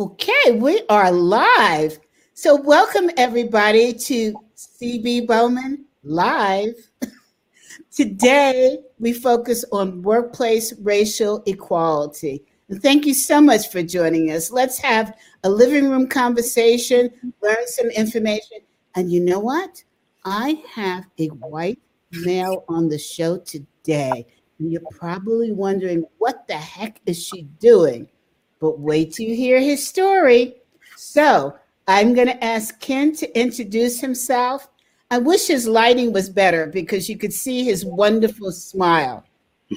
Okay, we are live. So, welcome everybody to CB Bowman Live. Today, we focus on workplace racial equality. And thank you so much for joining us. Let's have a living room conversation, learn some information. And you know what? I have a white male on the show today. And you're probably wondering, what the heck is she doing? But wait till you hear his story. So I'm going to ask Ken to introduce himself. I wish his lighting was better because you could see his wonderful smile.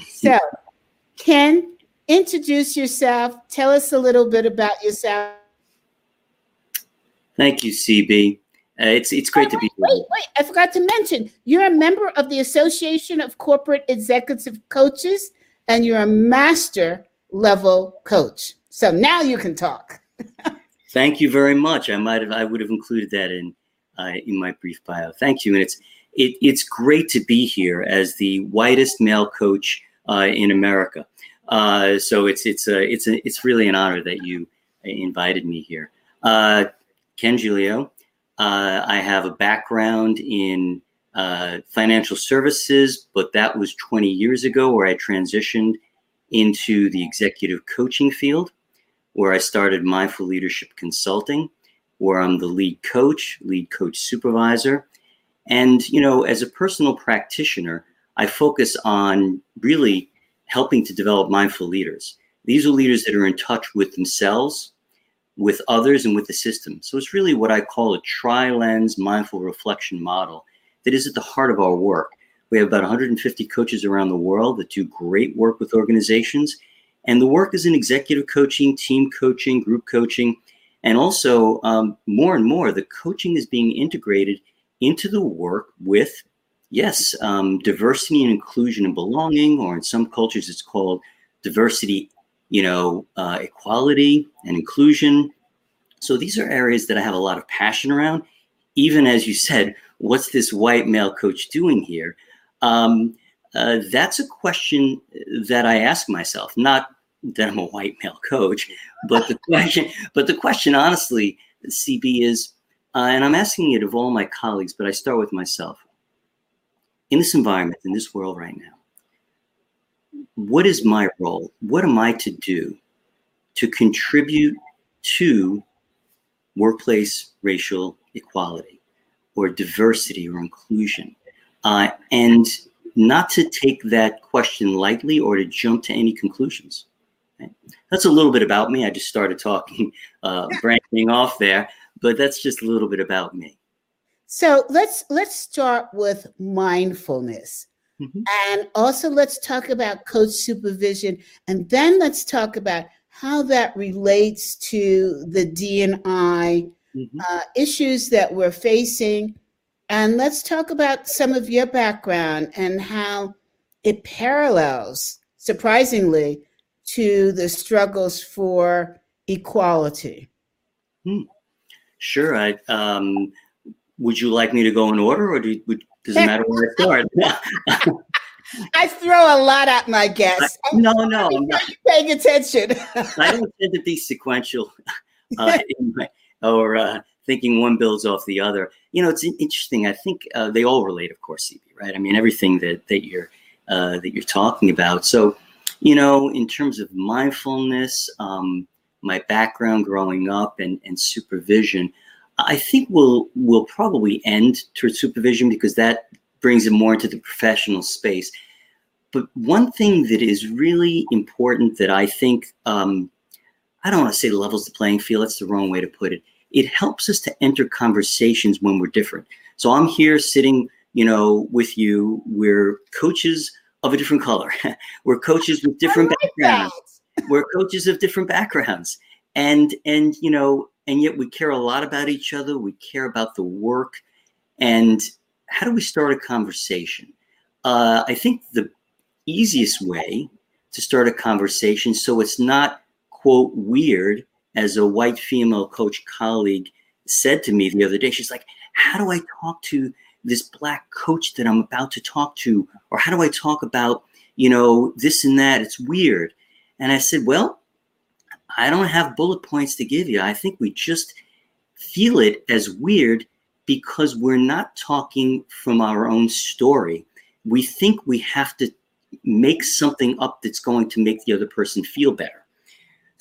So, Ken, introduce yourself. Tell us a little bit about yourself. Thank you, CB. Uh, it's it's great oh, to be here. Wait, wait, I forgot to mention you're a member of the Association of Corporate Executive Coaches and you're a master level coach. So now you can talk. Thank you very much. I might have I would have included that in uh, in my brief bio. Thank you, and it's it, it's great to be here as the whitest male coach uh, in America. Uh, so it's it's a it's a it's really an honor that you invited me here. Uh, Ken Giglio. Uh, I have a background in uh, financial services, but that was 20 years ago where I transitioned into the executive coaching field, where I started Mindful Leadership Consulting, where I'm the lead coach, lead coach supervisor. And, you know, as a personal practitioner, I focus on really helping to develop mindful leaders. These are leaders that are in touch with themselves, with others and with the system. So it's really what I call a tri lens mindful reflection model that is at the heart of our work. We have about 150 coaches around the world that do great work with organizations. And the work is in executive coaching, team coaching, group coaching. And also, um, more and more, the coaching is being integrated into the work with, yes, um, diversity and inclusion and belonging, or in some cultures, it's called diversity you know, uh, equality and inclusion. So these are areas that I have a lot of passion around. Even as you said, what's this white male coach doing here? Um, uh, that's a question that I ask myself. Not that I'm a white male coach, but the question, but the question, honestly, CB is, uh, and I'm asking it of all my colleagues, but I start with myself. In this environment, in this world right now, what is my role? What am I to do to contribute to workplace racial equality or diversity or inclusion? Uh, and not to take that question lightly or to jump to any conclusions. Right? That's a little bit about me. I just started talking, uh, branching off there, but that's just a little bit about me. So let's let's start with mindfulness. Mm-hmm. And also, let's talk about coach supervision. And then let's talk about how that relates to the DNI mm-hmm. uh, issues that we're facing. And let's talk about some of your background and how it parallels, surprisingly, to the struggles for equality. Hmm. Sure. I, um, would you like me to go in order, or do, would, does it matter where I start. I throw a lot at my guests. I, no, no, I'm not paying attention. I don't tend to be sequential uh, my, or uh, thinking one builds off the other. You know, it's interesting. I think uh, they all relate, of course, CB, right? I mean, everything that that you're uh, that you're talking about. So, you know, in terms of mindfulness, um, my background growing up and, and supervision, I think we'll we'll probably end towards supervision because that brings it more into the professional space. But one thing that is really important that I think um, I don't want to say levels the playing field. That's the wrong way to put it. It helps us to enter conversations when we're different. So I'm here sitting, you know, with you. We're coaches of a different color. we're coaches with different like backgrounds. we're coaches of different backgrounds, and and you know, and yet we care a lot about each other. We care about the work, and how do we start a conversation? Uh, I think the easiest way to start a conversation so it's not quote weird, as a white female coach colleague said to me the other day. She's like, "How do I talk to this black coach that I'm about to talk to, or how do I talk about you know this and that? It's weird." And I said, "Well." I don't have bullet points to give you. I think we just feel it as weird because we're not talking from our own story. We think we have to make something up that's going to make the other person feel better.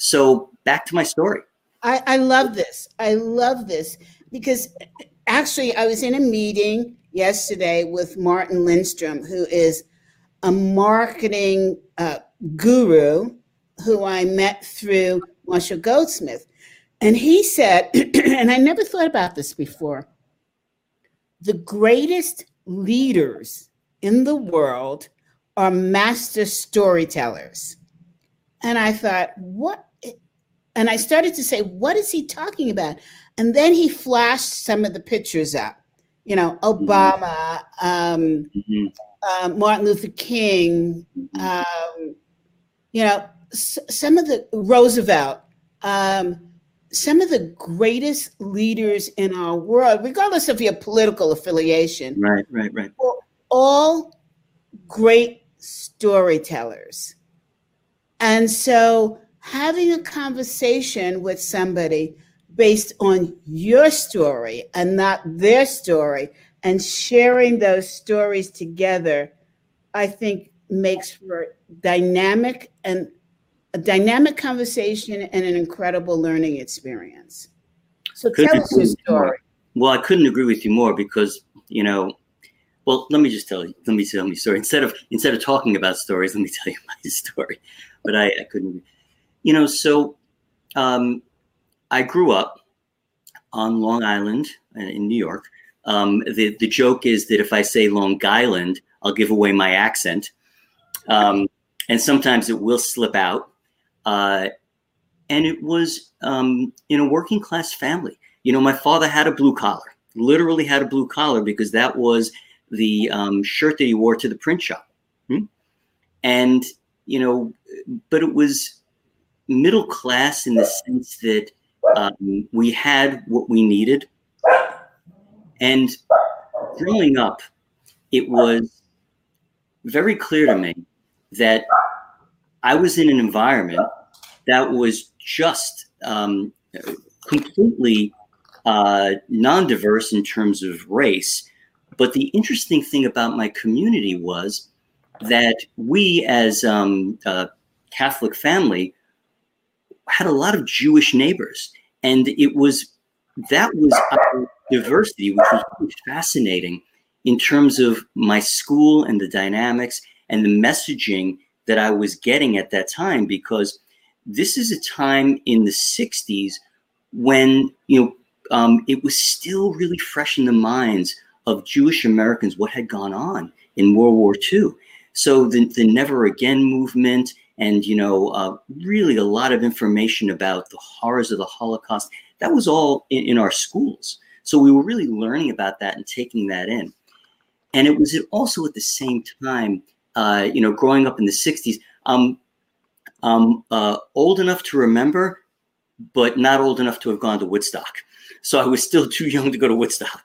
So back to my story. I, I love this. I love this because actually, I was in a meeting yesterday with Martin Lindstrom, who is a marketing uh, guru who I met through Marshall Goldsmith. And he said, and I never thought about this before the greatest leaders in the world are master storytellers. And I thought, what? And I started to say, what is he talking about? And then he flashed some of the pictures up. You know, mm-hmm. Obama, um, mm-hmm. uh, Martin Luther King, mm-hmm. um, you know, s- some of the Roosevelt, um, some of the greatest leaders in our world, regardless of your political affiliation. Right, right, right. All great storytellers. And so having a conversation with somebody based on your story and not their story and sharing those stories together, I think makes for dynamic and a dynamic conversation and an incredible learning experience. So couldn't tell us your uh, story. Well, I couldn't agree with you more because, you know, well, let me just tell you, let me tell me story. Instead of instead of talking about stories, let me tell you my story. But I, I couldn't, you know, so um, I grew up on Long Island uh, in New York. Um, the, the joke is that if I say Long Island, I'll give away my accent. Um, and sometimes it will slip out. Uh, and it was um, in a working class family. You know, my father had a blue collar, literally had a blue collar because that was the um, shirt that he wore to the print shop. Hmm? And, you know, but it was middle class in the sense that um, we had what we needed. And growing up, it was very clear to me that I was in an environment that was just um, completely uh, non diverse in terms of race. But the interesting thing about my community was that we, as um, a Catholic family, had a lot of Jewish neighbors, and it was that was diversity, which was really fascinating in terms of my school and the dynamics and the messaging that I was getting at that time. Because this is a time in the '60s when you know um, it was still really fresh in the minds of Jewish Americans what had gone on in World War II. So the, the Never Again movement and you know uh, really a lot of information about the horrors of the holocaust. That was all in, in, our schools. So we were really learning about that and taking that in. And it was also at the same time uh, you know growing up in the 60s um, um, uh, old enough to remember but not old enough to have gone to woodstock. So i was still too young to go to woodstock.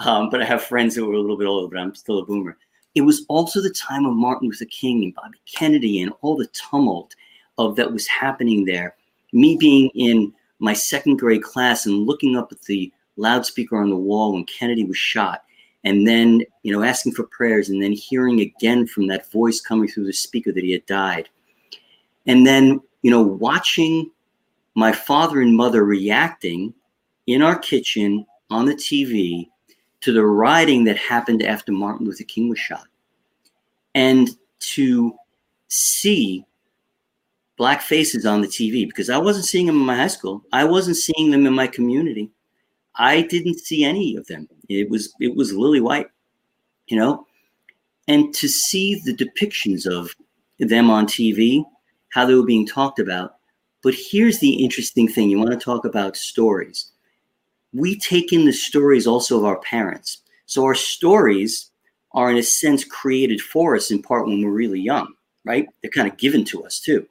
Um, but i have friends who were a little bit older but i'm still a boomer it was also the time of Martin Luther King and Bobby Kennedy and all the tumult of that was happening there. Me being in my second grade class and looking up at the loudspeaker on the wall when Kennedy was shot, and then you know asking for prayers, and then hearing again from that voice coming through the speaker that he had died, and then you know watching my father and mother reacting in our kitchen on the TV to the rioting that happened after Martin Luther King was shot. And to see black faces on the TV, because I wasn't seeing them in my high school, I wasn't seeing them in my community. I didn't see any of them. It was it was lily white, you know, and to see the depictions of them on TV, how they were being talked about. But here's the interesting thing: you want to talk about stories we take in the stories also of our parents. So our stories are, in a sense, created for us in part when we're really young, right? They're kind of given to us too.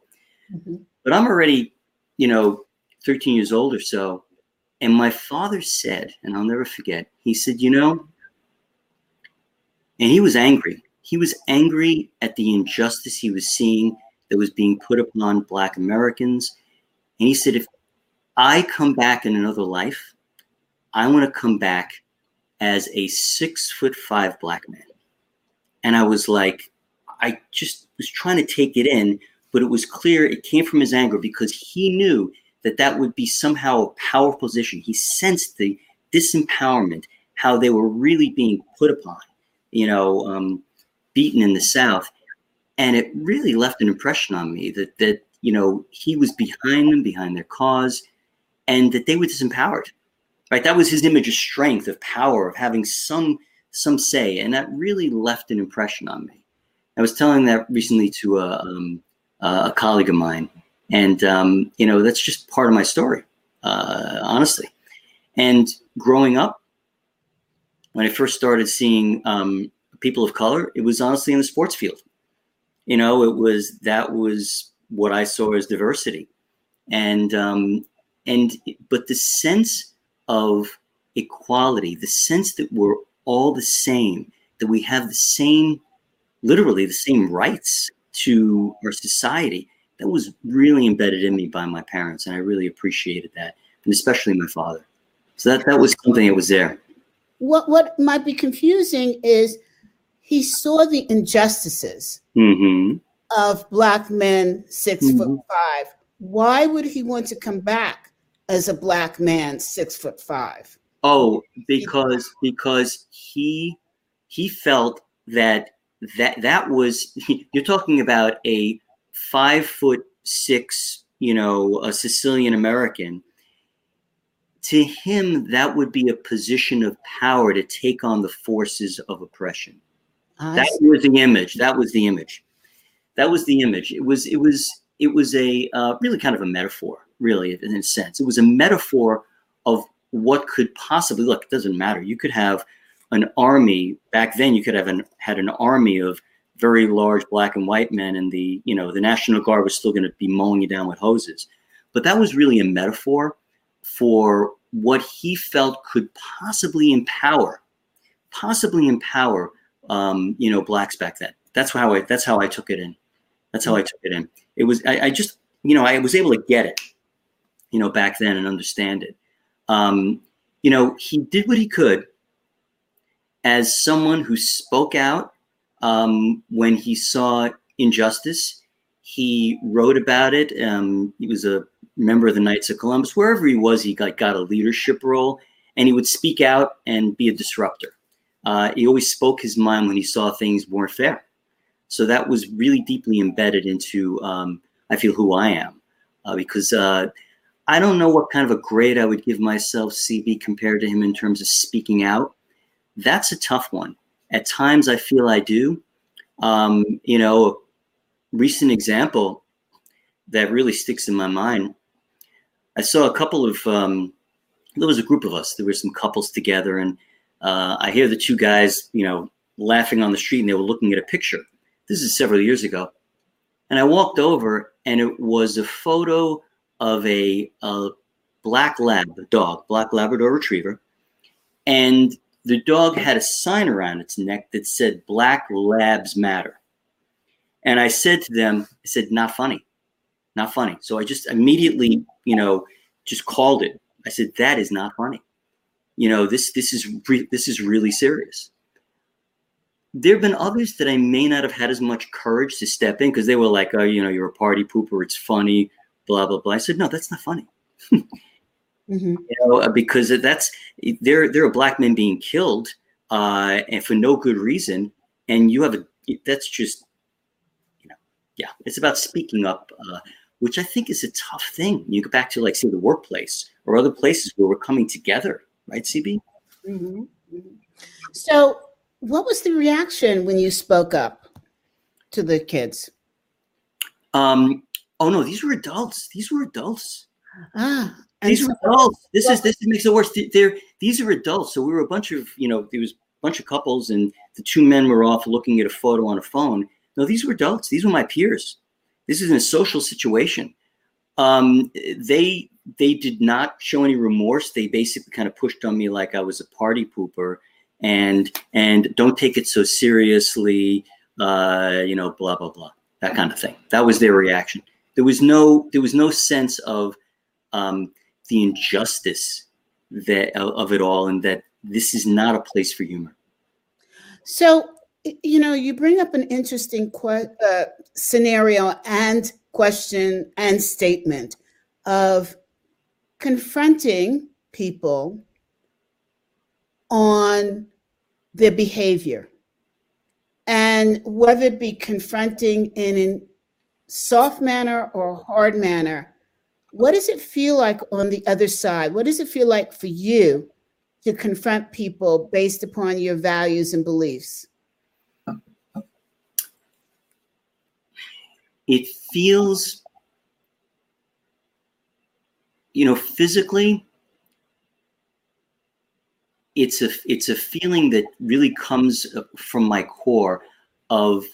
Mm-hmm. But I'm already, you know, 13 years old or so. And my father said, and I'll never forget, he said, you know, and he was angry. He was angry at the injustice he was seeing that was being put upon Black Americans. And he said, if I come back in another life, I want to come back as a six foot five black man. And I was like, I just was trying to take it in, but it was clear it came from his anger because he knew that that would be somehow a powerful position. He sensed the disempowerment, how they were really being put upon, you know, um, beaten in the South. And it really left an impression on me that, that, you know, he was behind them, behind their cause, and that they were disempowered right? That was his image of strength of power of having some some say and that really left an impression on me. I was telling that recently to a, um, a colleague of mine and um, you know that's just part of my story uh, honestly. And growing up when i first started seeing um, people of color it was honestly in the sports field. You know it was that was what i saw as diversity. And um, and but the sense of equality, the sense that we're all the same, that we have the same, literally the same rights to our society. That was really embedded in me by my parents, and I really appreciated that, and especially my father. So that that was something that was there. What what might be confusing is he saw the injustices mm-hmm. of black men 6 mm-hmm. foot five. Why would he want to come back as a black man, six foot five? Oh, because because he he felt that that that was you're talking about a five foot six, you know, a Sicilian American. To him, that would be a position of power to take on the forces of oppression. I that see. was the image. That was the image. That was the image. It was. It was. It was a uh, really kind of a metaphor really, in a sense. It was a metaphor of what could possibly look. It doesn't matter. You could have an army back then. You could have an, had an army of very large black and white men, and the you know the National Guard was still going to be mowing you down with hoses. But that was really a metaphor for what he felt could possibly empower, possibly empower, um, you know, blacks back then. That's how I. That's how I took it in. That's how I took it in. It was. I, I just, you know, I was able to get it you know, back then and understand it. Um, you know, he did what he could as someone who spoke out um, when he saw injustice. He wrote about it. Um, he was a member of the Knights of Columbus. Wherever he was, he got, got a leadership role, and he would speak out and be a disruptor. Uh, he always spoke his mind when he saw things weren't fair. So that was really deeply embedded into, um, I feel, who I am, uh, because uh, I don't know what kind of a grade I would give myself, CB, compared to him in terms of speaking out. That's a tough one. At times, I feel I do. Um, you know, recent example that really sticks in my mind. I saw a couple of. Um, there was a group of us. There were some couples together, and uh, I hear the two guys, you know, laughing on the street, and they were looking at a picture. This is several years ago, and I walked over, and it was a photo of a, a black lab, dog, black Labrador retriever, and the dog had a sign around its neck that said "Black Labs Matter." And I said to them, I said, "Not funny, not funny." So I just immediately, you know, just called it. I said, "That is not funny." You know, this this is this is really serious. There have been others that I may not have had as much courage to step in because they were like, "Oh, you know, you're a party pooper. It's funny." blah blah blah. I said, no, that's not funny. mm-hmm. You know, uh, because that's there. There are black men being killed, uh, and for no good reason, and you have a. That's just, you know, yeah. It's about speaking up, uh, which I think is a tough thing. You go back to like say the workplace or other places where we're coming together, right, CB? Mm-hmm. Mm-hmm. So, what was the reaction when you spoke up to the kids? Um, Oh no, these were adults. These were adults. Ah, these were adults. This well, is this makes it worse. They're these are adults. So we were a bunch of you know there was a bunch of couples and the two men were off looking at a photo on a phone. No, these were adults. These were my peers. This is in a social situation. Um, they they did not show any remorse. They basically kind of pushed on me like I was a party pooper and and don't take it so seriously. Uh, you know, blah blah blah, that kind of thing. That was their reaction there was no there was no sense of um, the injustice that of it all, and that this is not a place for humor. So, you know, you bring up an interesting que- uh, scenario and question and statement of confronting people on their behavior. And whether it be confronting in a soft manner or hard manner what does it feel like on the other side? What does it feel like for you to confront people based upon your values and beliefs? It feels you know physically it's a it's a feeling that really comes from my core of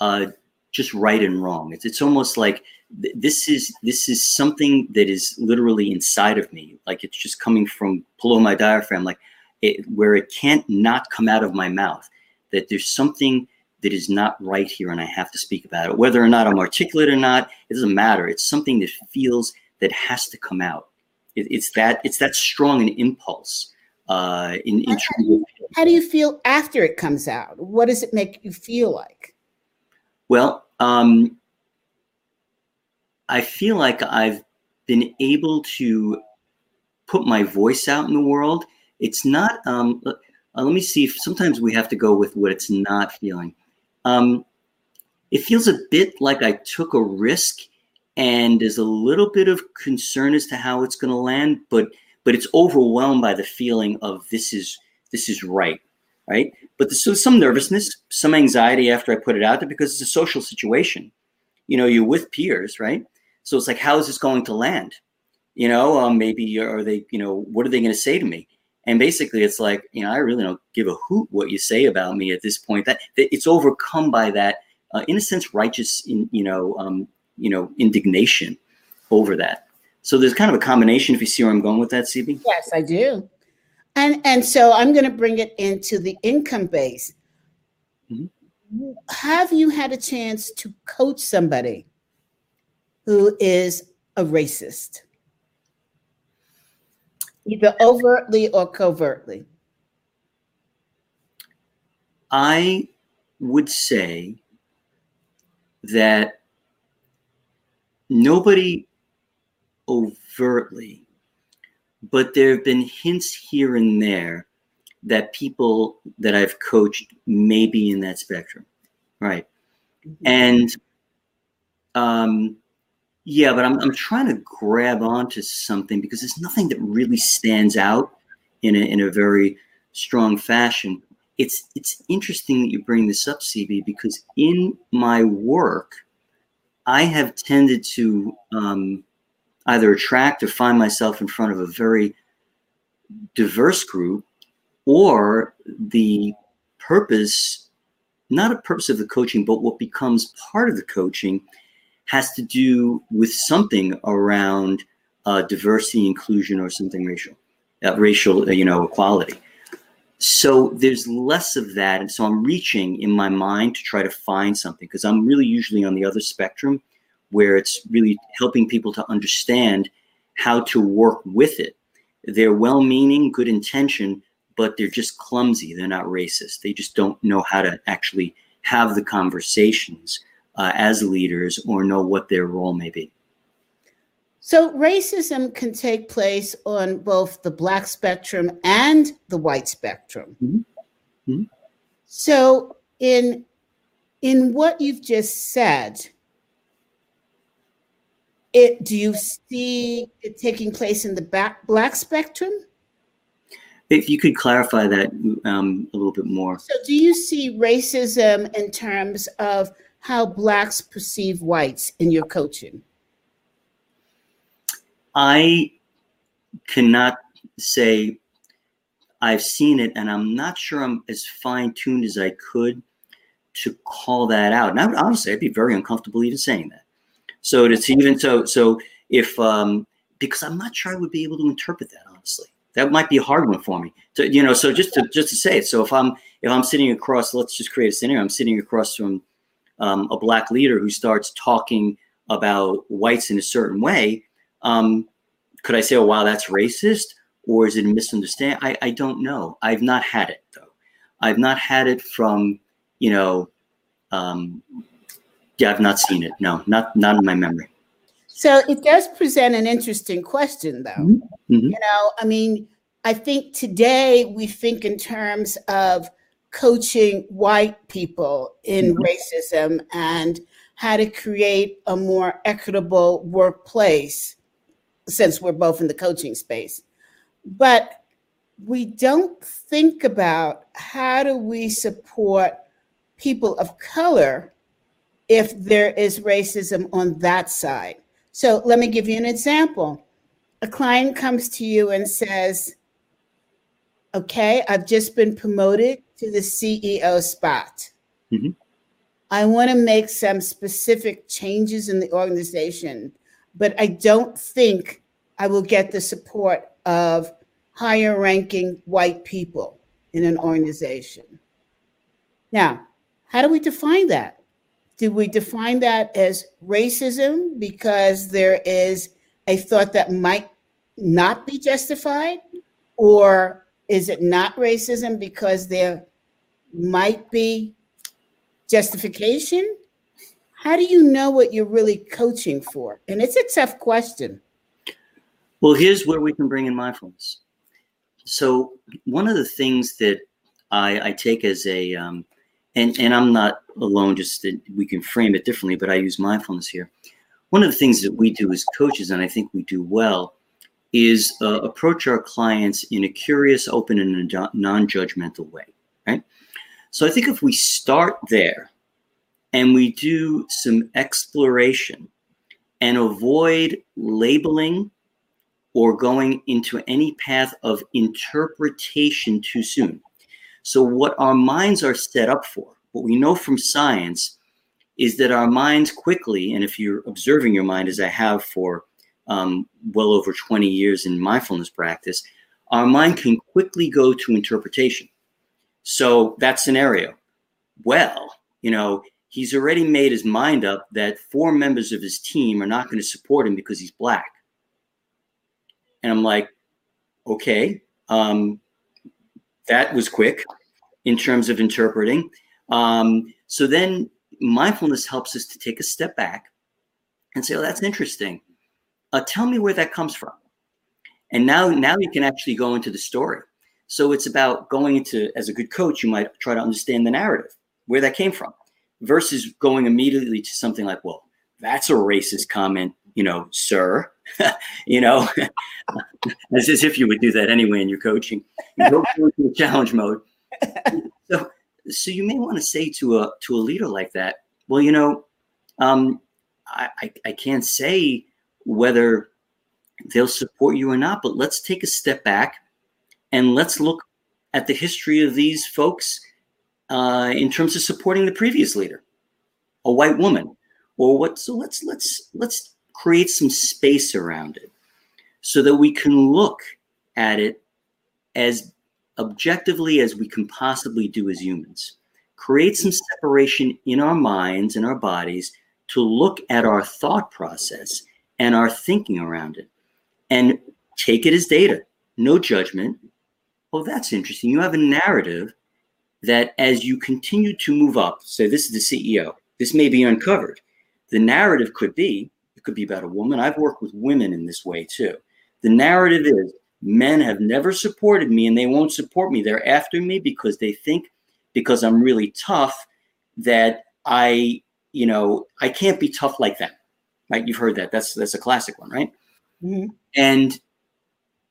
uh, just right and wrong. It's it's almost like th- this is this is something that is literally inside of me, like it's just coming from below my diaphragm, like it, where it can't not come out of my mouth. That there's something that is not right here, and I have to speak about it. Whether or not I'm articulate or not, it doesn't matter. It's something that feels that has to come out. It, it's that it's that strong an impulse uh, in, in how, how do you feel after it comes out? What does it make you feel like? Well, um, I feel like I've been able to put my voice out in the world. It's not. Um, uh, let me see if sometimes we have to go with what it's not feeling. Um, it feels a bit like I took a risk, and there's a little bit of concern as to how it's going to land, but but it's overwhelmed by the feeling of this is this is right, right? But there's some nervousness, some anxiety after I put it out there because it's a social situation. You know, you're with peers, right? So it's like, how is this going to land? You know, um, maybe are they, you know, what are they going to say to me? And basically, it's like, you know, I really don't give a hoot what you say about me at this point. That, that it's overcome by that, uh, in a sense, righteous, in, you know, um, you know, indignation over that. So there's kind of a combination. If you see where I'm going with that, CB. Yes, I do. And and so I'm going to bring it into the income base. Mm-hmm. Have you had a chance to coach somebody who is a racist, either overtly or covertly? I would say that nobody overtly, but there have been hints here and there that people that I've coached may be in that spectrum, right? Mm-hmm. And um, yeah, but I'm, I'm trying to grab onto something because there's nothing that really stands out in a, in a very strong fashion. It's it's interesting that you bring this up, CB, because in my work, I have tended to um, either attract or find myself in front of a very diverse group or the purpose not a purpose of the coaching but what becomes part of the coaching has to do with something around uh, diversity inclusion or something racial uh, racial uh, you know equality. So there's less of that and so i'm reaching in my mind to try to find something because i'm really usually on the other spectrum where it's really helping people to understand how to work with it. They're well meaning, good intention, but they're just clumsy. They're not racist. They just don't know how to actually have the conversations uh, as leaders or know what their role may be. So, racism can take place on both the black spectrum and the white spectrum. Mm-hmm. Mm-hmm. So, in in what you've just said, it do you see it taking place in the back, black spectrum? If you could clarify that um, a little bit more. So do you see racism in terms of how blacks perceive whites in your coaching? I cannot say i've seen it and i'm not sure i'm as fine-tuned as i could to call that out. And i would honestly i'd be very uncomfortable even saying that so it's even so so if um because I'm not sure I would be able to interpret that honestly. That might be a hard one for me. To you know, so just to just to say it. So if I'm if I'm sitting across, let's just create a scenario. I'm sitting across from um, a black leader who starts talking about whites in a certain way. Um, could I say, oh, wow, that's racist? Or is it a misunderstanding? I, I don't know. I've not had it, though. I've not had it from, you know, um, yeah, I've not seen it. No, not not in my memory. So it does present an interesting question, though. Mm-hmm. mm-hmm. You know, I mean, I think today we think in terms of coaching white people in mm-hmm. racism and how to create a more equitable workplace since we're both in the coaching space. But we don't think about how do we support people of color if there is racism on that side. So let me give you an example. A client comes to you and says, Okay, I've just been promoted to the CEO spot. Mm-hmm. I want to make some specific changes in the organization, but I don't think I will get the support of higher ranking white people in an organization. Now, how do we define that? Do we define that as racism because there is a thought that might not be justified? Or is it not racism because there might be justification? How do you know what you're really coaching for? And it's a tough question. Well, here's where we can bring in mindfulness. So, one of the things that I, I take as a um, and and I'm not alone. Just that we can frame it differently, but I use mindfulness here. One of the things that we do as coaches, and I think we do well, is uh, approach our clients in a curious, open, and non-judgmental way. Right. So I think if we start there, and we do some exploration, and avoid labeling or going into any path of interpretation too soon so, what our minds are set up for, what we know from science, is that our minds quickly, and if you're observing your mind, as I have for um, well over 20 years in mindfulness practice, our mind can quickly go to interpretation. So, that scenario, well, you know, he's already made his mind up that four members of his team are not going to support him because he's black. And I'm like, okay, um, that was quick in terms of interpreting. Um, so then mindfulness helps us to take a step back and say, "Oh, that's interesting. Uh, tell me where that comes from." And now, now you can actually go into the story. So it's about going into, as a good coach, you might try to understand the narrative, where that came from, versus going immediately to something like, "Well, that's a racist comment," you know, sir. you know, as, as if you would do that anyway in your coaching. You go into challenge mode. So, so you may want to say to a to a leader like that, well, you know, um, I, I, I can't say whether they'll support you or not, but let's take a step back and let's look at the history of these folks uh, in terms of supporting the previous leader, a white woman, or what. So let's let's let's create some space around it so that we can look at it as objectively as we can possibly do as humans. Create some separation in our minds and our bodies to look at our thought process and our thinking around it and take it as data, no judgment. Oh, that's interesting. You have a narrative that as you continue to move up, say this is the CEO, this may be uncovered. The narrative could be could be about a woman. I've worked with women in this way too. The narrative is men have never supported me and they won't support me. They're after me because they think because I'm really tough that I, you know, I can't be tough like them. Right? You've heard that. That's that's a classic one, right? Mm-hmm. And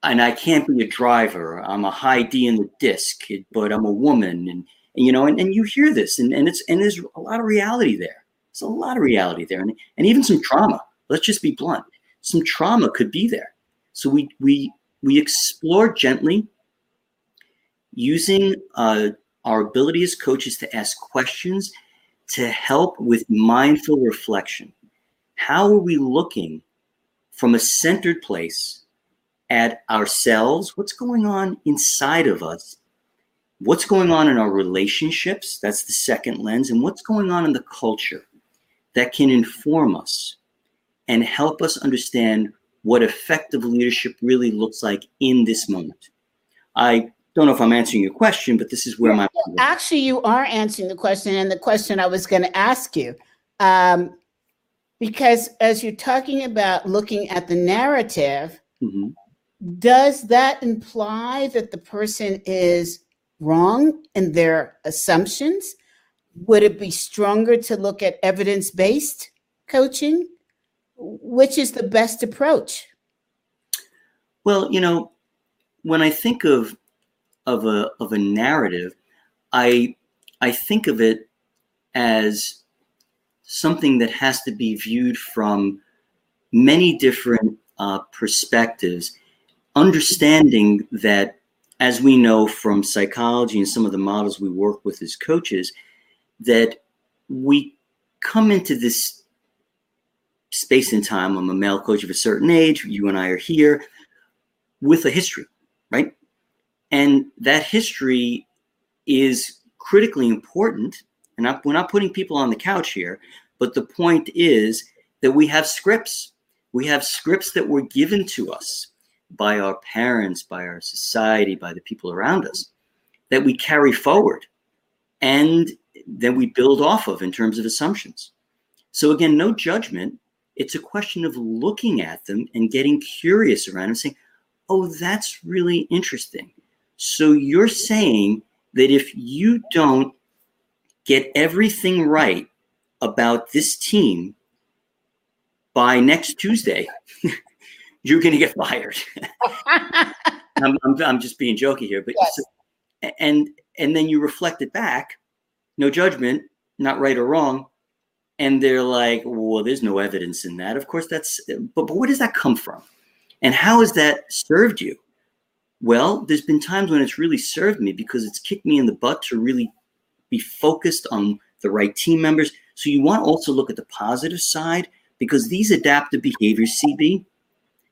and I can't be a driver. I'm a high D in the disc, but I'm a woman, and, and you know, and, and you hear this, and, and it's and there's a lot of reality there. There's a lot of reality there, and, and even some trauma let's just be blunt. Some trauma could be there. So we we we explore gently using uh, our ability as coaches to ask questions to help with mindful reflection. How are we looking from a centered place at ourselves? What's going on inside of us? What's going on in our relationships? That's the second lens. And what's going on in the culture that can inform us and help us understand what effective leadership really looks like in this moment. I don't know if I'm answering your question, but this is where my actually you are answering the question, and the question I was going to ask you, um, because as you're talking about looking at the narrative, mm-hmm. does that imply that the person is wrong in their assumptions? Would it be stronger to look at evidence based coaching? Which is the best approach? Well, you know, when I think of of a of a narrative, I I think of it as something that has to be viewed from many different uh, perspectives, understanding that, as we know from psychology and some of the models we work with as coaches, that we come into this space and time. I'm a male coach of a certain age. You and I are here with a history, right? And that history is critically important. And I, we're not putting people on the couch here, but the point is that we have scripts. We have scripts that were given to us by our parents, by our society, by the people around us that we carry forward and then we build off of in terms of assumptions. So, again, no judgment. It's a question of looking at them and getting curious around and saying, oh, that's really interesting. So you're saying that if you don't get everything right about this team by next Tuesday, you're going to get fired. I'm, I'm, I'm, just being jokey here, but yes. and and then you reflect it back, no judgment, not right or wrong, and they're like, well, there's no evidence in that. Of course, that's but but where does that come from, and how has that served you? Well, there's been times when it's really served me because it's kicked me in the butt to really be focused on the right team members. So you want to also look at the positive side because these adaptive behaviors, CB,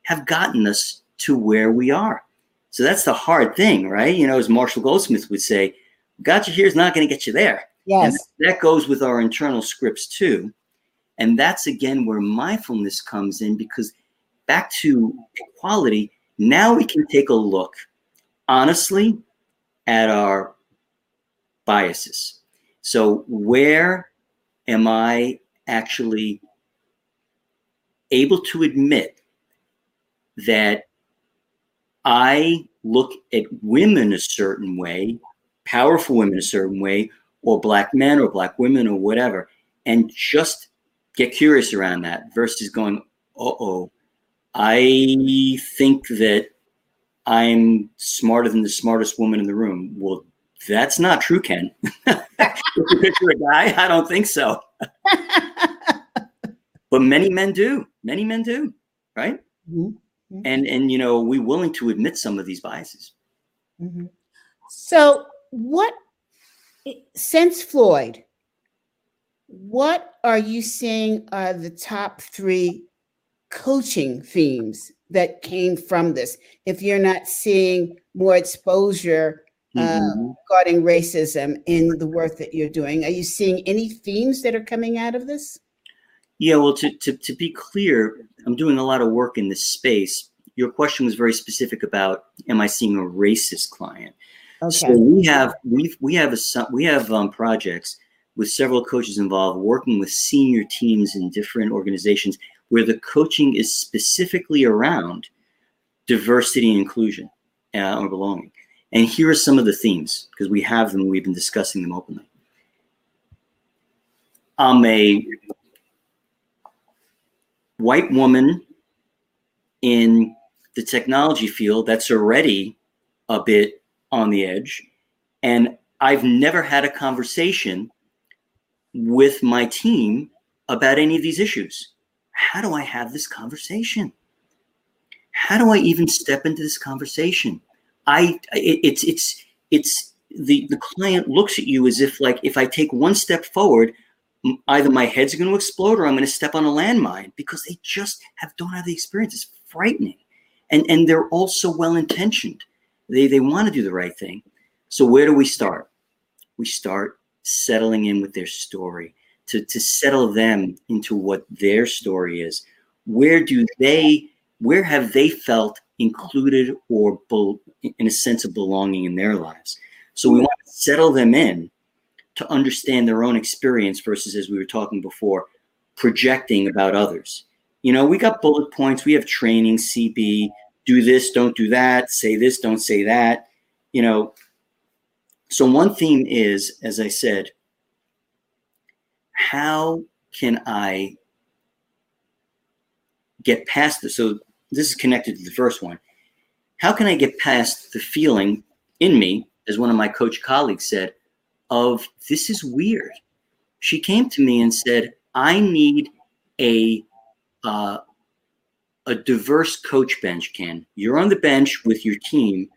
have gotten us to where we are. So that's the hard thing, right? You know, as Marshall Goldsmith would say, got you here is not going to get you there. Yes. And that goes with our internal scripts too. And that's again where mindfulness comes in because back to equality, now we can take a look honestly at our biases. So, where am I actually able to admit that I look at women a certain way, powerful women a certain way, or black men or black women or whatever, and just get curious around that versus going, uh oh, I think that I'm smarter than the smartest woman in the room. Well, that's not true, Ken. if you picture a guy, I don't think so. but many men do. Many men do, right? Mm-hmm. And and you know, we willing to admit some of these biases. Mm-hmm. So, what since Floyd, what are you seeing are the top three coaching themes that came from this? If you're not seeing more exposure uh, mm-hmm. regarding racism in the work that you're doing are you seeing any themes that are coming out of this? Yeah well to, to, to be clear i'm doing a lot of work in this space. Your question was very specific about am i seeing a racist client okay. so we have we we have a we have um, projects with several coaches involved working with senior teams in different organizations where the coaching is specifically around diversity and inclusion uh, or belonging. And here are some of the themes because we have them, we've been discussing them openly. I'm a white woman in the technology field that's already a bit on the edge. And I've never had a conversation with my team about any of these issues how do I have this conversation? How do I even step into this conversation? I it, it's it's it's the the client looks at you as if like if I take one step forward, either my head's going to explode or I'm going to step on a landmine because they just have don't have the experience. It's frightening, and and they're all so well intentioned. They they want to do the right thing. So where do we start? We start settling in with their story to, to settle them into what their story is. Where do they where have they felt included or in a sense of belonging in their lives? So we want to settle them in to understand their own experience versus, as we were talking before, projecting about others. You know, we got bullet points, we have training, CB, do this, don't do that, say this, don't say that. You know, so one theme is, as I said, how can I get past this? So this is connected to the first one. How can I get past the feeling in me, as one of my coach colleagues said, of this is weird? She came to me and said, I need a uh, a diverse coach bench, Ken. You're on the bench with your team.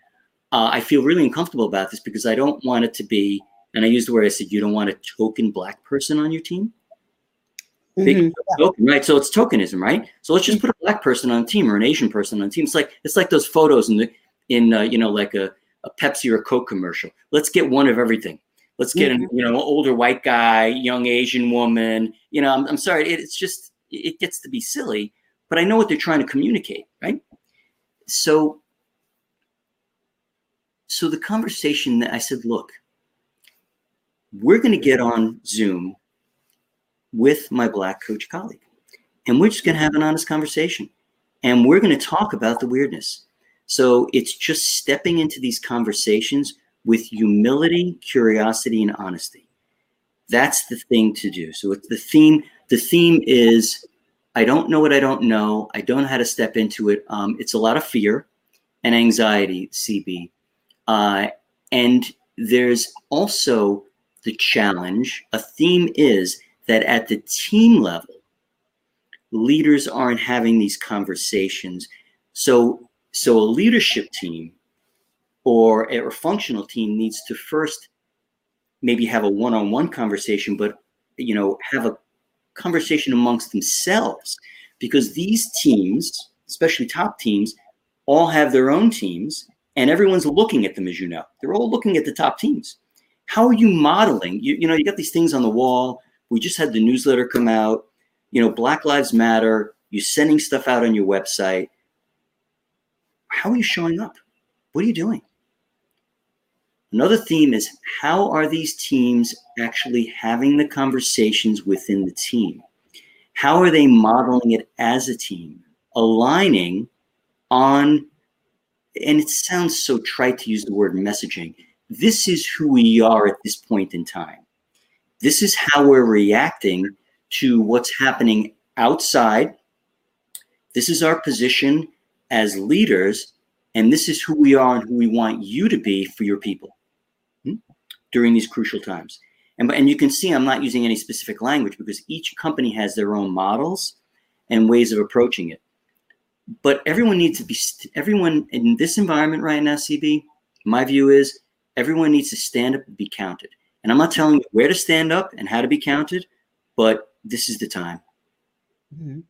Uh, I feel really uncomfortable about this because I don't want it to be, and I used the word I said, you don't want a token black person on your team. Mm-hmm. Token, right? So it's tokenism, right? So let's just put a black person on a team or an Asian person on a team. It's like it's like those photos in the in uh, you know like a, a Pepsi or a Coke commercial. Let's get one of everything. Let's get mm-hmm. you know older white guy, young Asian woman. You know, I'm, I'm sorry, it, it's just it gets to be silly, but I know what they're trying to communicate, right? So so the conversation that I said, look, we're going to get on Zoom with my black coach colleague. And we're just going to have an honest conversation. And we're going to talk about the weirdness. So it's just stepping into these conversations with humility, curiosity, and honesty. That's the thing to do. So it's the theme. The theme is I don't know what I don't know. I don't know how to step into it. Um, it's a lot of fear and anxiety, CB. Uh, and there's also the challenge. A theme is that at the team level, leaders aren't having these conversations. So, so a leadership team or a functional team needs to first maybe have a one-on-one conversation, but you know, have a conversation amongst themselves because these teams, especially top teams, all have their own teams and everyone's looking at them, as you know. They're all looking at the top teams. How are you modeling? You, you know, you got these things on the wall. We just had the newsletter come out. You know, Black Lives Matter. You're sending stuff out on your website. How are you showing up? What are you doing? Another theme is how are these teams actually having the conversations within the team? How are they modeling it as a team, aligning on, and it sounds so trite to use the word messaging. This is who we are at this point in time. This is how we're reacting to what's happening outside. This is our position as leaders, and this is who we are and who we want you to be for your people during these crucial times. And, and you can see I'm not using any specific language because each company has their own models and ways of approaching it. But everyone needs to be, everyone in this environment right now, CB, my view is everyone needs to stand up and be counted. And I'm not telling you where to stand up and how to be counted, but this is the time. Mm-hmm.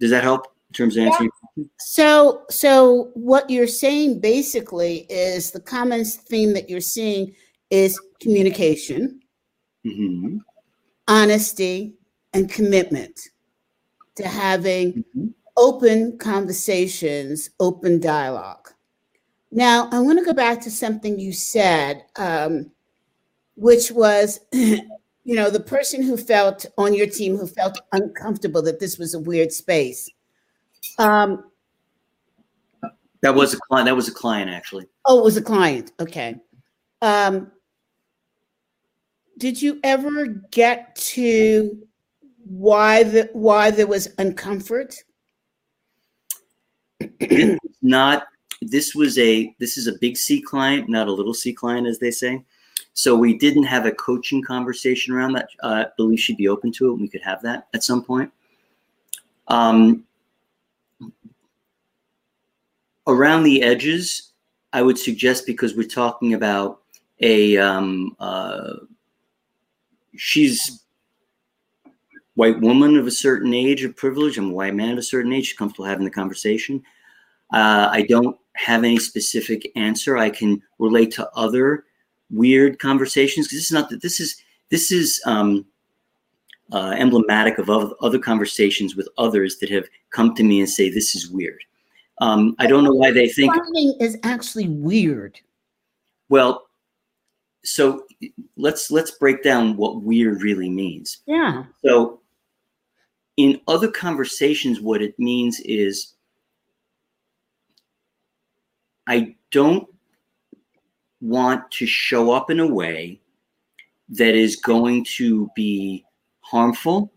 Does that help in terms of answering? Yeah. So, so what you're saying basically is the common theme that you're seeing is communication, mm-hmm. honesty, and commitment to having mm-hmm. open conversations, open dialogue. Now, I want to go back to something you said. Um, which was, you know, the person who felt on your team who felt uncomfortable that this was a weird space. Um, that was a client. That was a client, actually. Oh, it was a client. Okay. Um, did you ever get to why the why there was uncomfort? not. This was a. This is a big C client, not a little C client, as they say. So we didn't have a coaching conversation around that. Uh, I believe she'd be open to it. We could have that at some point. Um, around the edges, I would suggest because we're talking about a um, uh, she's white woman of a certain age of privilege. I'm a white man of a certain age. She's comfortable having the conversation. Uh, I don't have any specific answer. I can relate to other weird conversations because this is not that this is this is um, uh, emblematic of other conversations with others that have come to me and say this is weird Um, I don't know why they think. Finding is actually weird. Well, so let's let's break down what weird really means. Yeah. So in other conversations, what it means is I don't want to show up in a way that is going to be harmful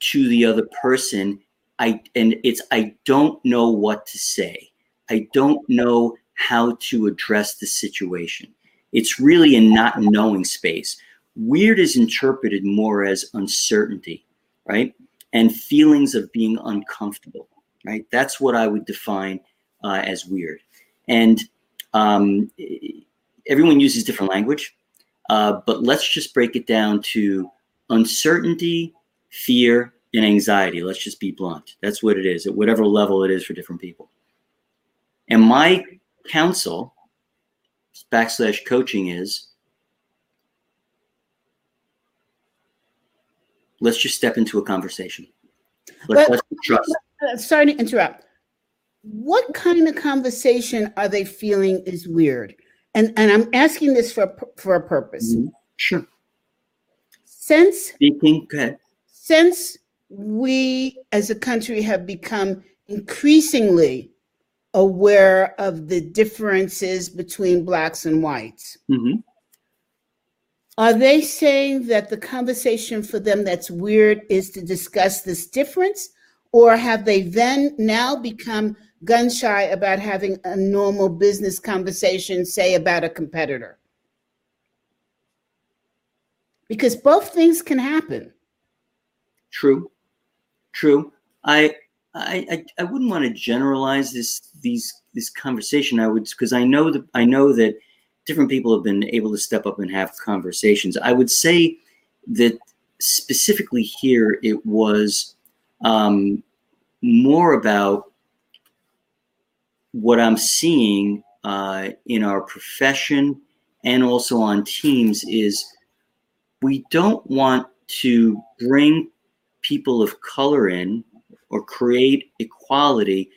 to the other person i and it's i don't know what to say i don't know how to address the situation it's really a not knowing space weird is interpreted more as uncertainty right and feelings of being uncomfortable right that's what i would define uh, as weird and um, everyone uses different language, uh, but let's just break it down to uncertainty, fear, and anxiety. Let's just be blunt. That's what it is at whatever level it is for different people. And my counsel backslash coaching is let's just step into a conversation. Let's, let's trust. Sorry to interrupt. What kind of conversation are they feeling is weird? and and I'm asking this for for a purpose. Mm-hmm. Sure. Since speaking, go Since we as a country have become increasingly aware of the differences between blacks and whites. Mm-hmm. Are they saying that the conversation for them that's weird is to discuss this difference? Or have they then now become gun shy about having a normal business conversation, say about a competitor. Because both things can happen. True. True. I I, I, wouldn't want to generalize this these this conversation. I would because I know that I know that different people have been able to step up and have conversations. I would say that specifically here it was um, more about what I'm seeing uh, in our profession and also on teams is we don't want to bring people of color in or create equality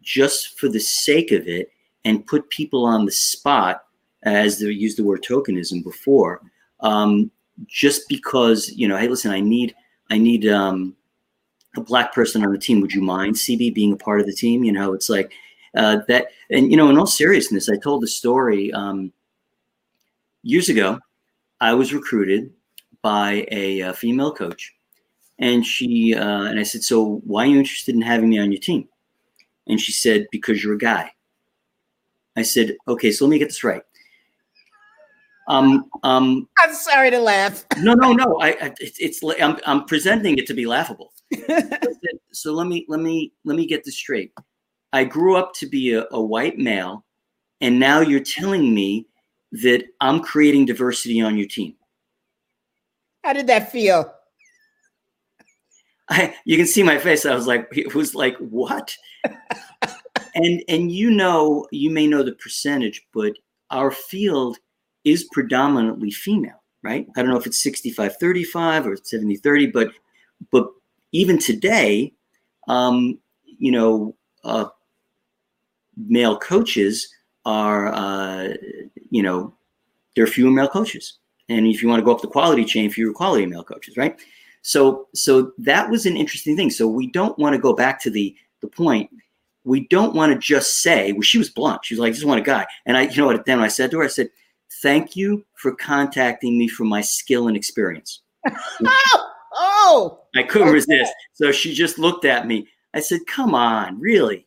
just for the sake of it and put people on the spot as they used the word tokenism before um, just because you know hey listen i need i need um, a black person on the team. Would you mind cb being a part of the team? You know it's like uh, that and you know in all seriousness i told the story um, years ago i was recruited by a, a female coach and she uh, and i said so why are you interested in having me on your team and she said because you're a guy i said okay so let me get this right um, um, I'm sorry to laugh. no, no, no. I, I it's, it's I'm, I'm presenting it to be laughable. so let me let me let me get this straight. I grew up to be a, a white male, and now you're telling me that I'm creating diversity on your team. How did that feel? I, you can see my face. I was like, it was like, what? and and you know, you may know the percentage, but our field is predominantly female, right? I don't know if it's 65 35 or 70 30, but but even today, um, you know, uh, male coaches are, uh, you know, there are fewer male coaches. And if you want to go up the quality chain, fewer quality male coaches, right? So, so that was an interesting thing. So we don't want to go back to the the point. We don't want to just say, well, she was blunt. She was like, I just want a guy. And I, you know what? Then I said to her, I said, thank you for contacting me for my skill and experience. oh, oh, I couldn't okay. resist. So she just looked at me. I said, come on, really?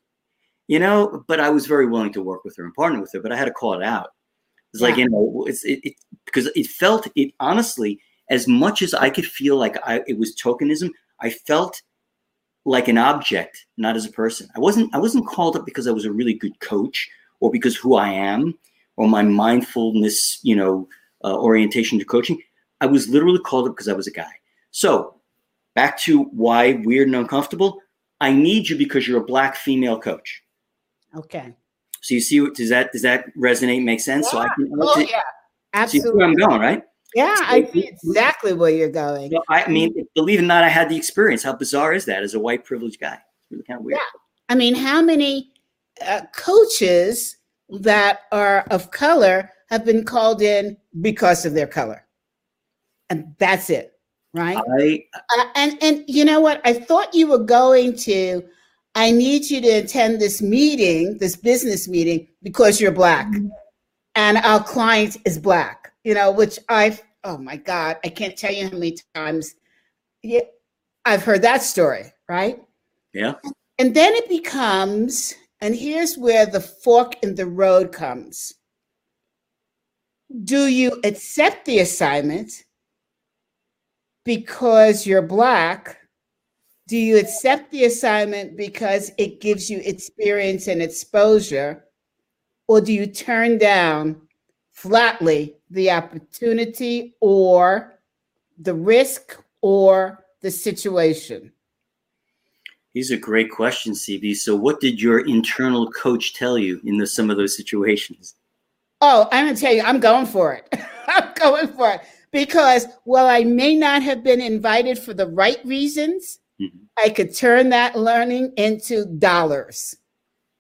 you know, but I was very willing to work with her and partner with her, but I had to call it out. It's yeah. like, you know, it's it, it, because it felt it honestly, as much as I could feel like I, it was tokenism, I felt like an object, not as a person. I wasn't, I wasn't called up because I was a really good coach or because who I am or my mindfulness, you know, uh, orientation to coaching. I was literally called up because I was a guy. So back to why weird and uncomfortable. I need you because you're a black female coach. Okay. So you see, does that does that resonate? Make sense? Yeah. So I can. Oh yeah, absolutely. See where I'm going, right? Yeah, so, I see exactly where you're going. So I mean, believe it or not, I had the experience. How bizarre is that as a white privileged guy? It's really kind of weird. Yeah. I mean, how many uh, coaches that are of color have been called in because of their color. And that's it, right? I, uh, and and you know what? I thought you were going to I need you to attend this meeting, this business meeting because you're black. Mm-hmm. And our client is black. You know, which I oh my god, I can't tell you how many times yeah, I've heard that story, right? Yeah. And then it becomes and here's where the fork in the road comes. Do you accept the assignment because you're Black? Do you accept the assignment because it gives you experience and exposure? Or do you turn down flatly the opportunity or the risk or the situation? These are great questions, CB. So, what did your internal coach tell you in the, some of those situations? Oh, I'm going to tell you, I'm going for it. I'm going for it because while I may not have been invited for the right reasons, mm-hmm. I could turn that learning into dollars.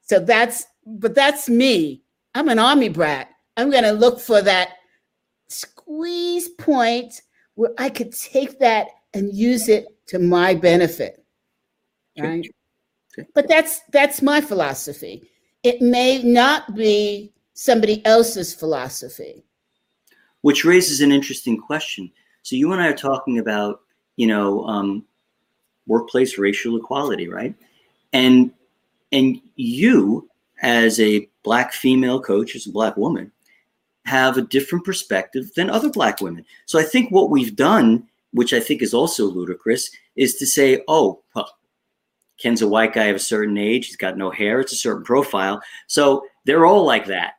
So that's, but that's me. I'm an army brat. I'm going to look for that squeeze point where I could take that and use it to my benefit right? Okay. But that's that's my philosophy. It may not be somebody else's philosophy. Which raises an interesting question. So you and I are talking about, you know, um, workplace racial equality, right? And and you, as a black female coach, as a black woman, have a different perspective than other black women. So I think what we've done, which I think is also ludicrous, is to say, oh, well, Ken's a white guy of a certain age. He's got no hair. It's a certain profile. So they're all like that,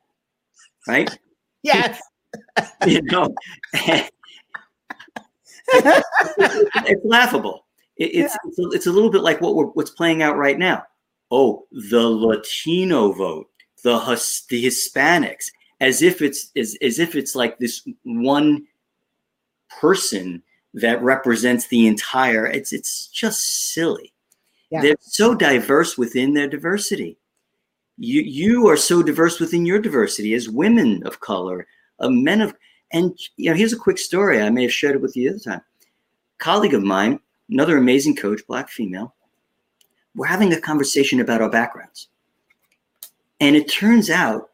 right? Yes. you know, it's laughable. It, it's, yeah. it's, a, it's a little bit like what we're, what's playing out right now. Oh, the Latino vote, the the Hispanics, as if it's as, as if it's like this one person that represents the entire. It's it's just silly. Yeah. They're so diverse within their diversity. You you are so diverse within your diversity as women of color, uh, men of and you know here's a quick story I may have shared it with you the other time. colleague of mine, another amazing coach, black female. We're having a conversation about our backgrounds, and it turns out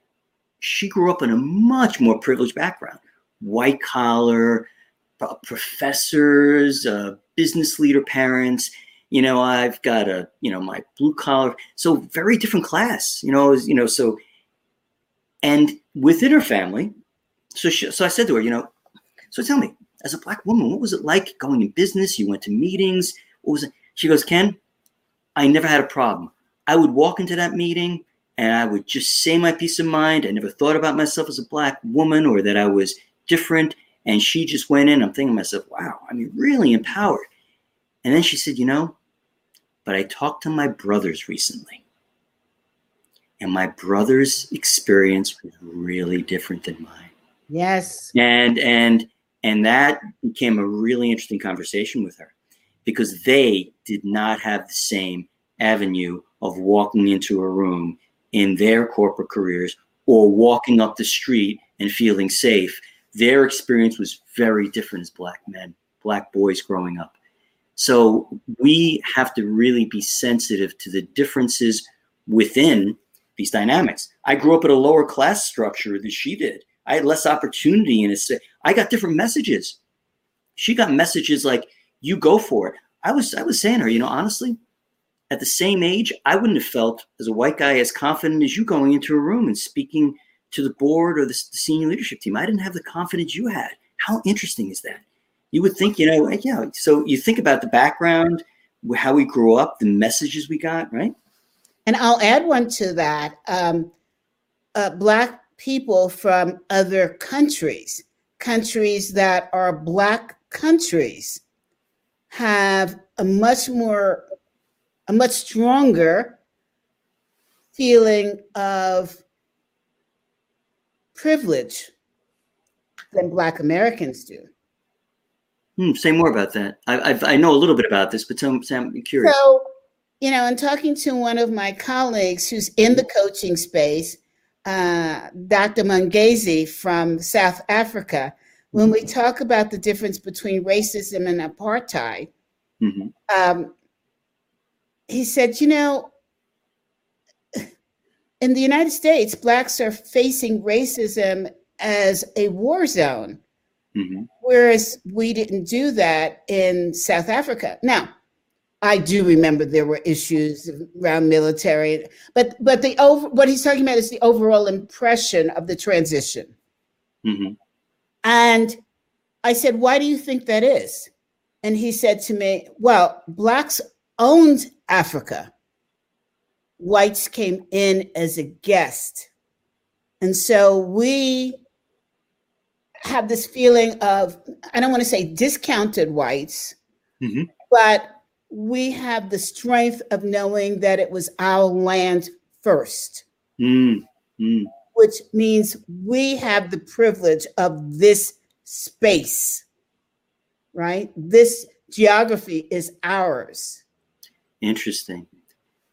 she grew up in a much more privileged background, white collar, professors, uh, business leader parents you know i've got a you know my blue collar so very different class you know you know so and within her family so she, so i said to her you know so tell me as a black woman what was it like going in business? You went to meetings what was it? She goes ken i never had a problem. I would walk into that meeting and i would just say my peace of mind i never thought about myself as a black woman or that i was different and she just went in i'm thinking to myself wow i mean really empowered and then she said you know but I talked to my brothers recently. And my brother's experience was really different than mine. Yes. And and and that became a really interesting conversation with her because they did not have the same avenue of walking into a room in their corporate careers or walking up the street and feeling safe. Their experience was very different as black men, black boys growing up. So we have to really be sensitive to the differences within these dynamics. I grew up at a lower class structure than she did. I had less opportunity in it. I got different messages. She got messages like, you go for it. I was I was saying to her, you know, honestly, at the same age, I wouldn't have felt as a white guy as confident as you going into a room and speaking to the board or the, the senior leadership team. I didn't have the confidence you had. How interesting is that? you would think, you know, yeah. So you think about the background, how we grew up, the messages we got, right? And I'll add one to that. Um, uh, black people from other countries, countries that are black countries, have a much more, a much stronger feeling of privilege than black Americans do. Hmm, say more about that. I, I've, i know a little bit about this, but tell, I'm curious. So, you know, in talking to one of my colleagues who's in the coaching space, uh, Dr. Mungezi from South Africa, when we talk about the difference between racism and apartheid, mm-hmm. um, he said, you know, in the United States, blacks are facing racism as a war zone, mm-hmm. whereas we didn't do that in South Africa. Now, I do remember there were issues around military, but but the over what he's talking about is the overall impression of the transition. Mm-hmm. And I said, "Why do you think that is?" And he said to me, "Well, blacks owned Africa. Whites came in as a guest, and so we have this feeling of I don't want to say discounted whites, mm-hmm. but." we have the strength of knowing that it was our land first, mm, mm. which means we have the privilege of this space, right? This geography is ours. Interesting.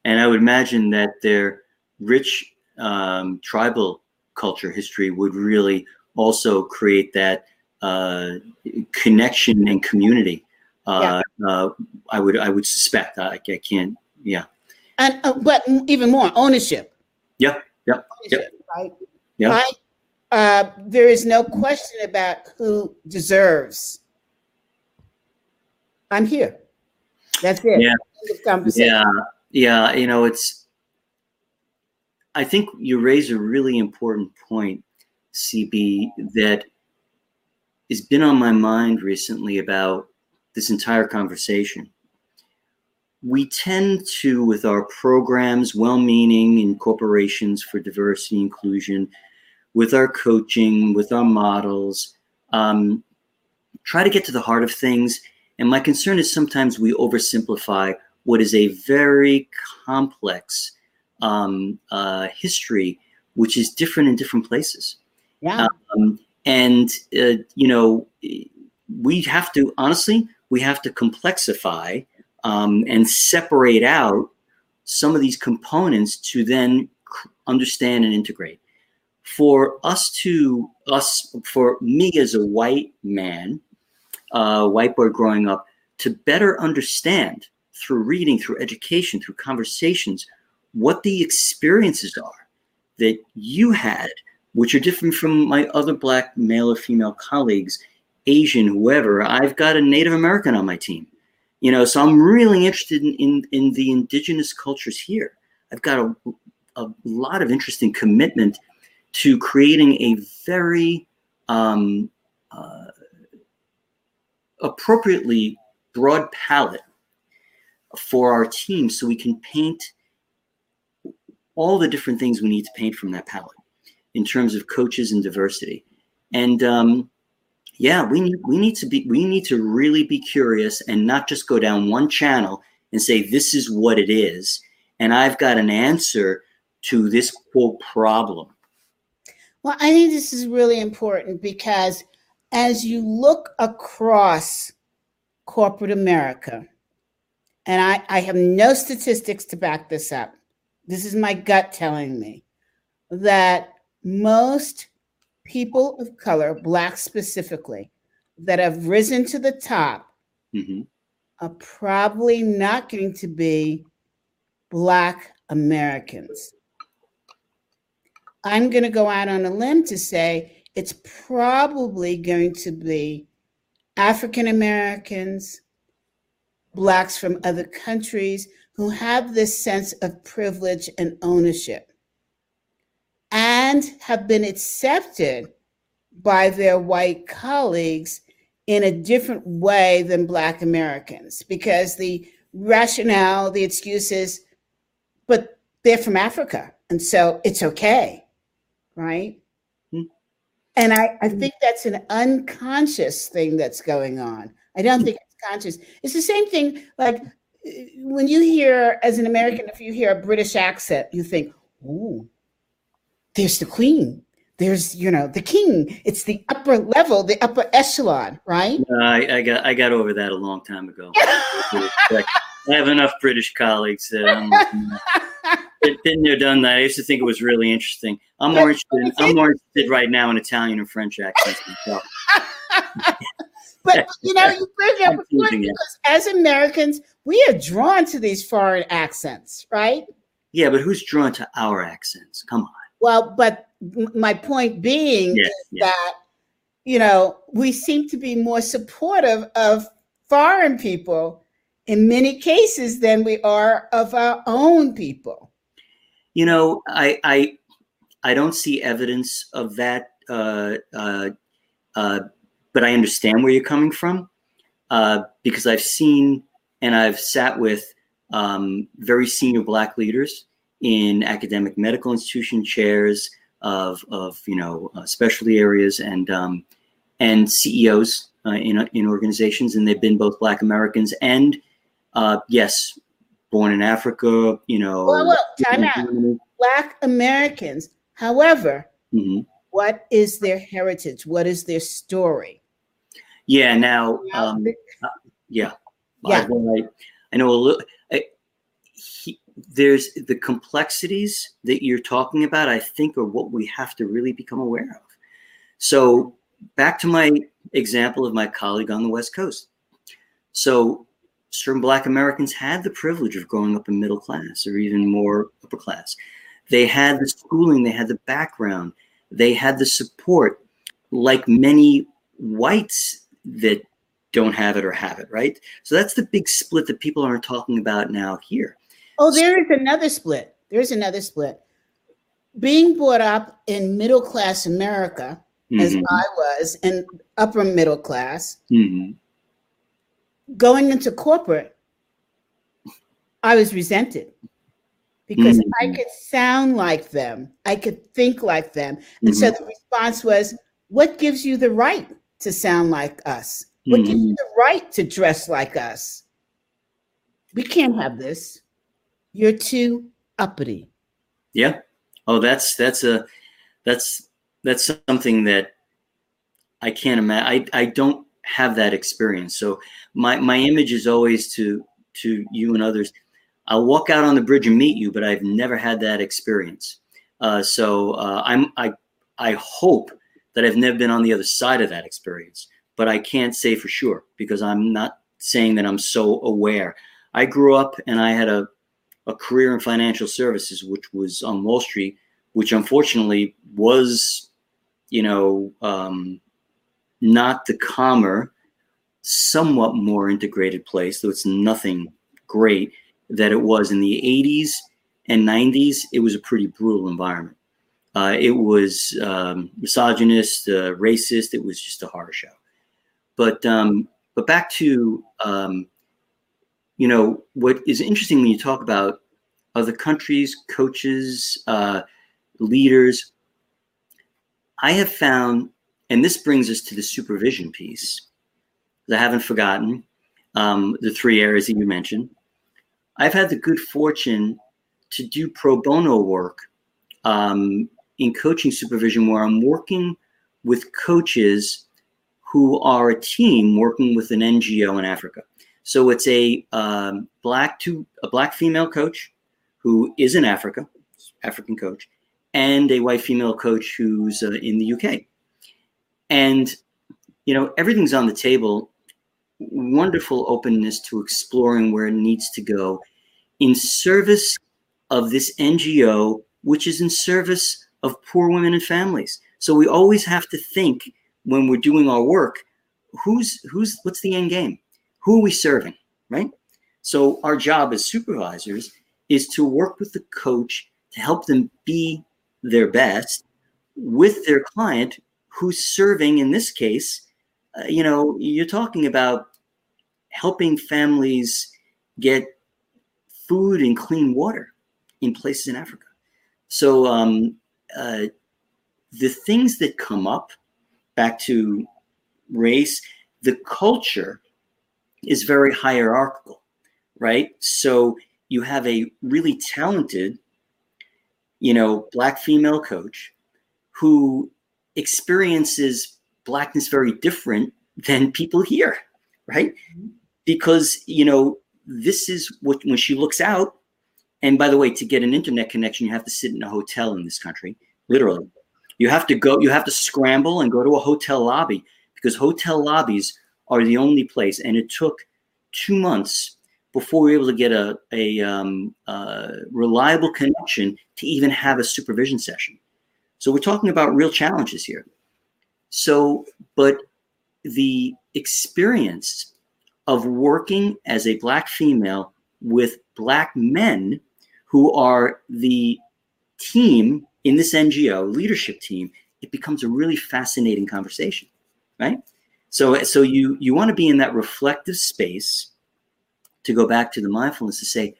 And I would imagine that their rich um, tribal culture history would really also create that uh, connection and community yeah. Uh, uh, I would I would suspect. I, I can't. Yeah. And uh, but even more ownership. Yeah. Yeah. Ownership, yep. Right. Yeah. Right. Uh, there is no question about who deserves. I'm here. That's it. Yeah. Yeah. Yeah. You know, it's. I think you raise a really important point, CB, that has been on my mind recently about this entire conversation. We tend to, with our programs, well meaning in corporations for diversity inclusion, with our coaching, with our models, um, try to get to the heart of things. And my concern is sometimes we oversimplify what is a very complex um, uh, history, which is different in different places. Yeah. Um, and, uh, you know, we have to, honestly, we have to complexify um, and separate out some of these components to then understand and integrate. For us to us, for me as a white man, uh, white boy growing up, to better understand through reading, through education, through conversations, what the experiences are that you had, which are different from my other black male or female colleagues, Asian, whoever, I've got a Native American on my team. You know, so I'm really interested in, in, in the indigenous cultures here. I've got a, a lot of interesting commitment to creating a very um, uh, appropriately broad palette for our team so we can paint all the different things we need to paint from that palette in terms of coaches and diversity. And um, yeah, we need we need to be we need to really be curious and not just go down one channel and say this is what it is, and I've got an answer to this quote problem. Well, I think this is really important because as you look across corporate America, and I, I have no statistics to back this up. This is my gut telling me that most people of color, Black specifically, that have risen to the top mm-hmm. are probably not going to be Black Americans. I'm going to go out on a limb to say it's probably going to be African Americans, Blacks from other countries who have this sense of privilege and ownership and have been accepted by their white colleagues in a different way than Black Americans because the rationale, the excuses, but they're from Africa. And so it's okay, right? Mm-hmm. And I, I think that's an unconscious thing that's going on. I don't think conscious. It's the same thing like when you hear, as an American, if you hear a British accent, you think, ooh, there's the queen there's you know the king it's the upper level the upper echelon right uh, I, I, got i got over that a long time ago I have enough British colleagues that I'm. been there, done that. I used to think it was really interesting. I'm more interested. I'm more interested right now in Italian and French accents. but, you know, you bring up because as Americans, we are drawn to these foreign accents, right? Yeah, but who's drawn to our accents? Come on. Well, but my point being is yes. that you know we seem to be more supportive of foreign people in many cases than we are of our own people. You know, I I I don't see evidence of that, uh, uh, uh, but I understand where you're coming from uh, because I've seen and I've sat with um, very senior Black leaders in academic medical institution chairs of, of you know uh, specialty areas and um, and CEOs uh, in in organizations, and they've been both Black Americans and uh, yes, born in Africa. You know, well, well, time out. Black Americans. However, mm-hmm. what is their heritage? What is their story? Yeah. Now, um, uh, yeah. Yeah. I, I know a little. I, he, there's the complexities that you're talking about, I think, are what we have to really become aware of. So, back to my example of my colleague on the West Coast. So, certain Black Americans had the privilege of growing up in middle class or even more upper class. They had the schooling, they had the background, they had the support, like many whites that don't have it or have it, right? So that's the big split that people aren't talking about now here. Oh, there is another split. There's another split. Being brought up in middle class America, mm-hmm. as I was, and upper middle class, mm-hmm. going into corporate, I was resented because mm-hmm. I could sound like them, I could think like them. And so mm-hmm. the response was, What gives you the right to sound like us? What gives you mm-hmm. the right to dress like us? We can't have this. You're too uppity. Yeah. Oh, that's that's a that's that's something that I can't imagine. I I don't have that experience. So my my image is always to to you and others. I'll walk out on the bridge and meet you, but I've never had that experience. Uh, so uh, I'm I I hope that I've never been on the other side of that experience, but I can't say for sure because I'm not saying that I'm so aware. I grew up and I had a a career in financial services, which was on Wall Street, which unfortunately was, you know, um, not the calmer, somewhat more integrated place, though it's nothing great that it was in the 80s and 90s. It was a pretty brutal environment. Uh, it was um, misogynist, uh, racist. It was just a horror show. But um, but back to um, you know, what is interesting when you talk about other countries, coaches, uh, leaders, I have found, and this brings us to the supervision piece. I haven't forgotten um, the three areas that you mentioned. I've had the good fortune to do pro bono work um, in coaching supervision where I'm working with coaches who are a team working with an NGO in Africa. So it's a um, black to a black female coach who is in Africa, African coach, and a white female coach who's uh, in the UK. And you know everything's on the table. Wonderful openness to exploring where it needs to go in service of this NGO, which is in service of poor women and families. So we always have to think when we're doing our work, who's who's what's the end game? who are we serving, right? So our job as supervisors is to work with the coach to help them be their best with their client who's serving in this case uh, you know you're talking about helping families get food and clean water in places in africa so um, uh, the things that come up back to race the culture is very hierarchical, right? So you have a really talented, you know, black female coach who experiences blackness very different than people here, right? Because, you know, this is what when she looks out. And by the way, to get an internet connection, you have to sit in a hotel in this country, literally. You have to go, you have to scramble and go to a hotel lobby because hotel lobbies are the only place. And it took two months before we were able to get a, a um, uh, reliable connection to even have a supervision session. So we're talking about real challenges here. So, but the experience of working as a black female with black men who are the team in this NGO leadership team, it becomes a really fascinating conversation, right? So, so you you want to be in that reflective space to go back to the mindfulness to say,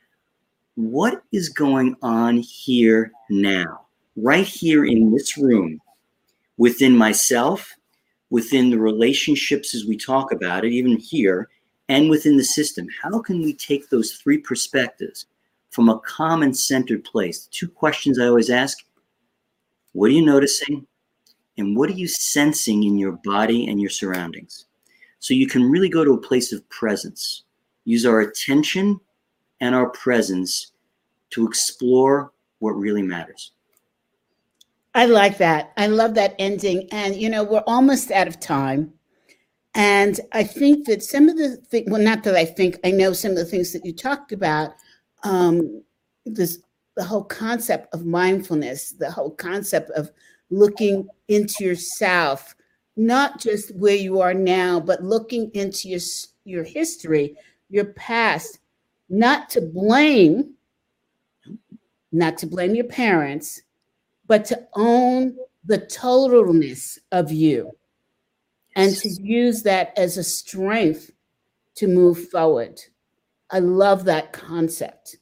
what is going on here now, right here in this room, within myself, within the relationships as we talk about it, even here, and within the system? How can we take those three perspectives from a common centered place? The two questions I always ask what are you noticing? And what are you sensing in your body and your surroundings? So you can really go to a place of presence use our attention and our presence to explore what really matters. I like that. I love that ending. And, you know, we're almost out of time. And I think that some of the things, well, not that I think, I know some of the things that you talked about, um, this, the whole concept of mindfulness, the whole concept of looking into yourself, not just where you are now, but looking into your, your history your past, not to blame, not to blame your parents, but to own the totalness of you and to use that as a strength to move forward. I love that concept.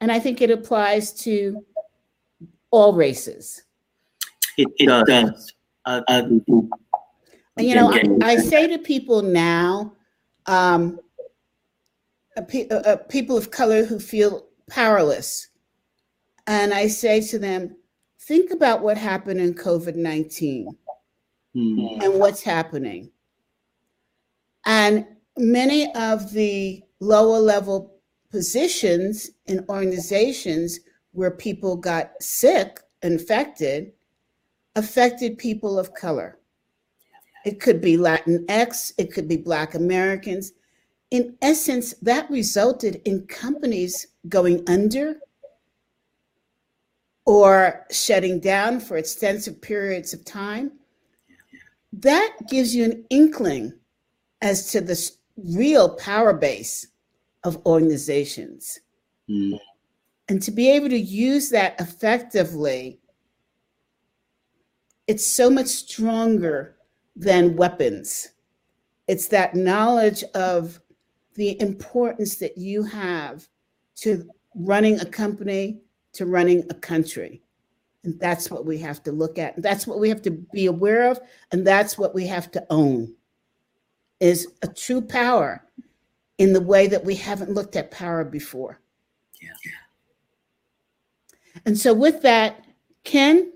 And I think it applies to all races. It, it does. Uh, uh, you know, I, I, say to people now, um, people of color who feel powerless. And I say to them, think about what happened in COVID 19 mm-hmm. and what's happening. And many of the lower level positions in organizations where people got sick, infected, affected people of color. It could be Latinx, it could be Black Americans, in essence, that resulted in companies going under or shutting down for extensive periods of time. That gives you an inkling as to the real power base of organizations. Mm. And to be able to use that effectively, it's so much stronger than weapons. It's that knowledge of the importance that you have to running a company, to running a country. And that's what we have to look at. That's what we have to be aware of. And that's what we have to own is a true power in the way that we haven't looked at power before. Yeah. And so with that, Ken,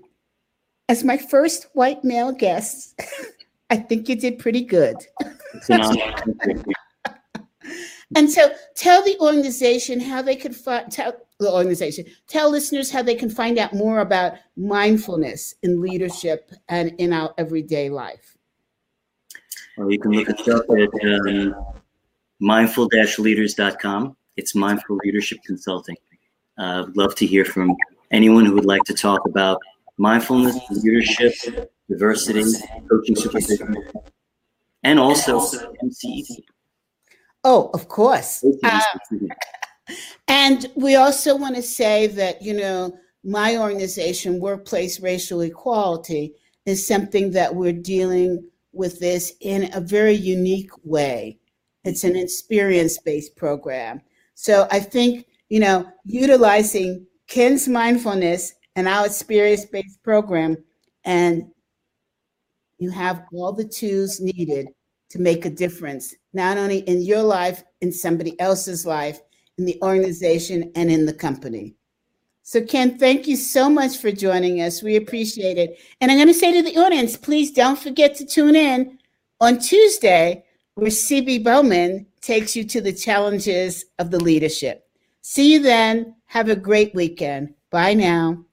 as my first white male guest, I think you did pretty good. And so tell the organization how they could find, tell the organization, tell listeners how they can find out more about mindfulness in leadership and in our everyday life. Well, you can look us up at um, mindful-leaders.com. It's Mindful Leadership Consulting. Uh, I'd love to hear from anyone who would like to talk about mindfulness, leadership, diversity, coaching supervision, and also MCET. Oh, of course. Uh, and we also want to say that, you know, my organization, Workplace Racial Equality, is something that we're dealing with this in a very unique way. It's an experience based program. So I think, you know, utilizing Ken's mindfulness and our experience based program, and you have all the tools needed to make a difference, not only in your life, in somebody else's life, in the organization, and in the company. So, Ken, thank you so much for joining us. We appreciate it. And I'm going to say to the audience, please don't forget to tune in on Tuesday, where CB Bowman takes you to the challenges of the leadership. See you then. Have a great weekend. Bye now.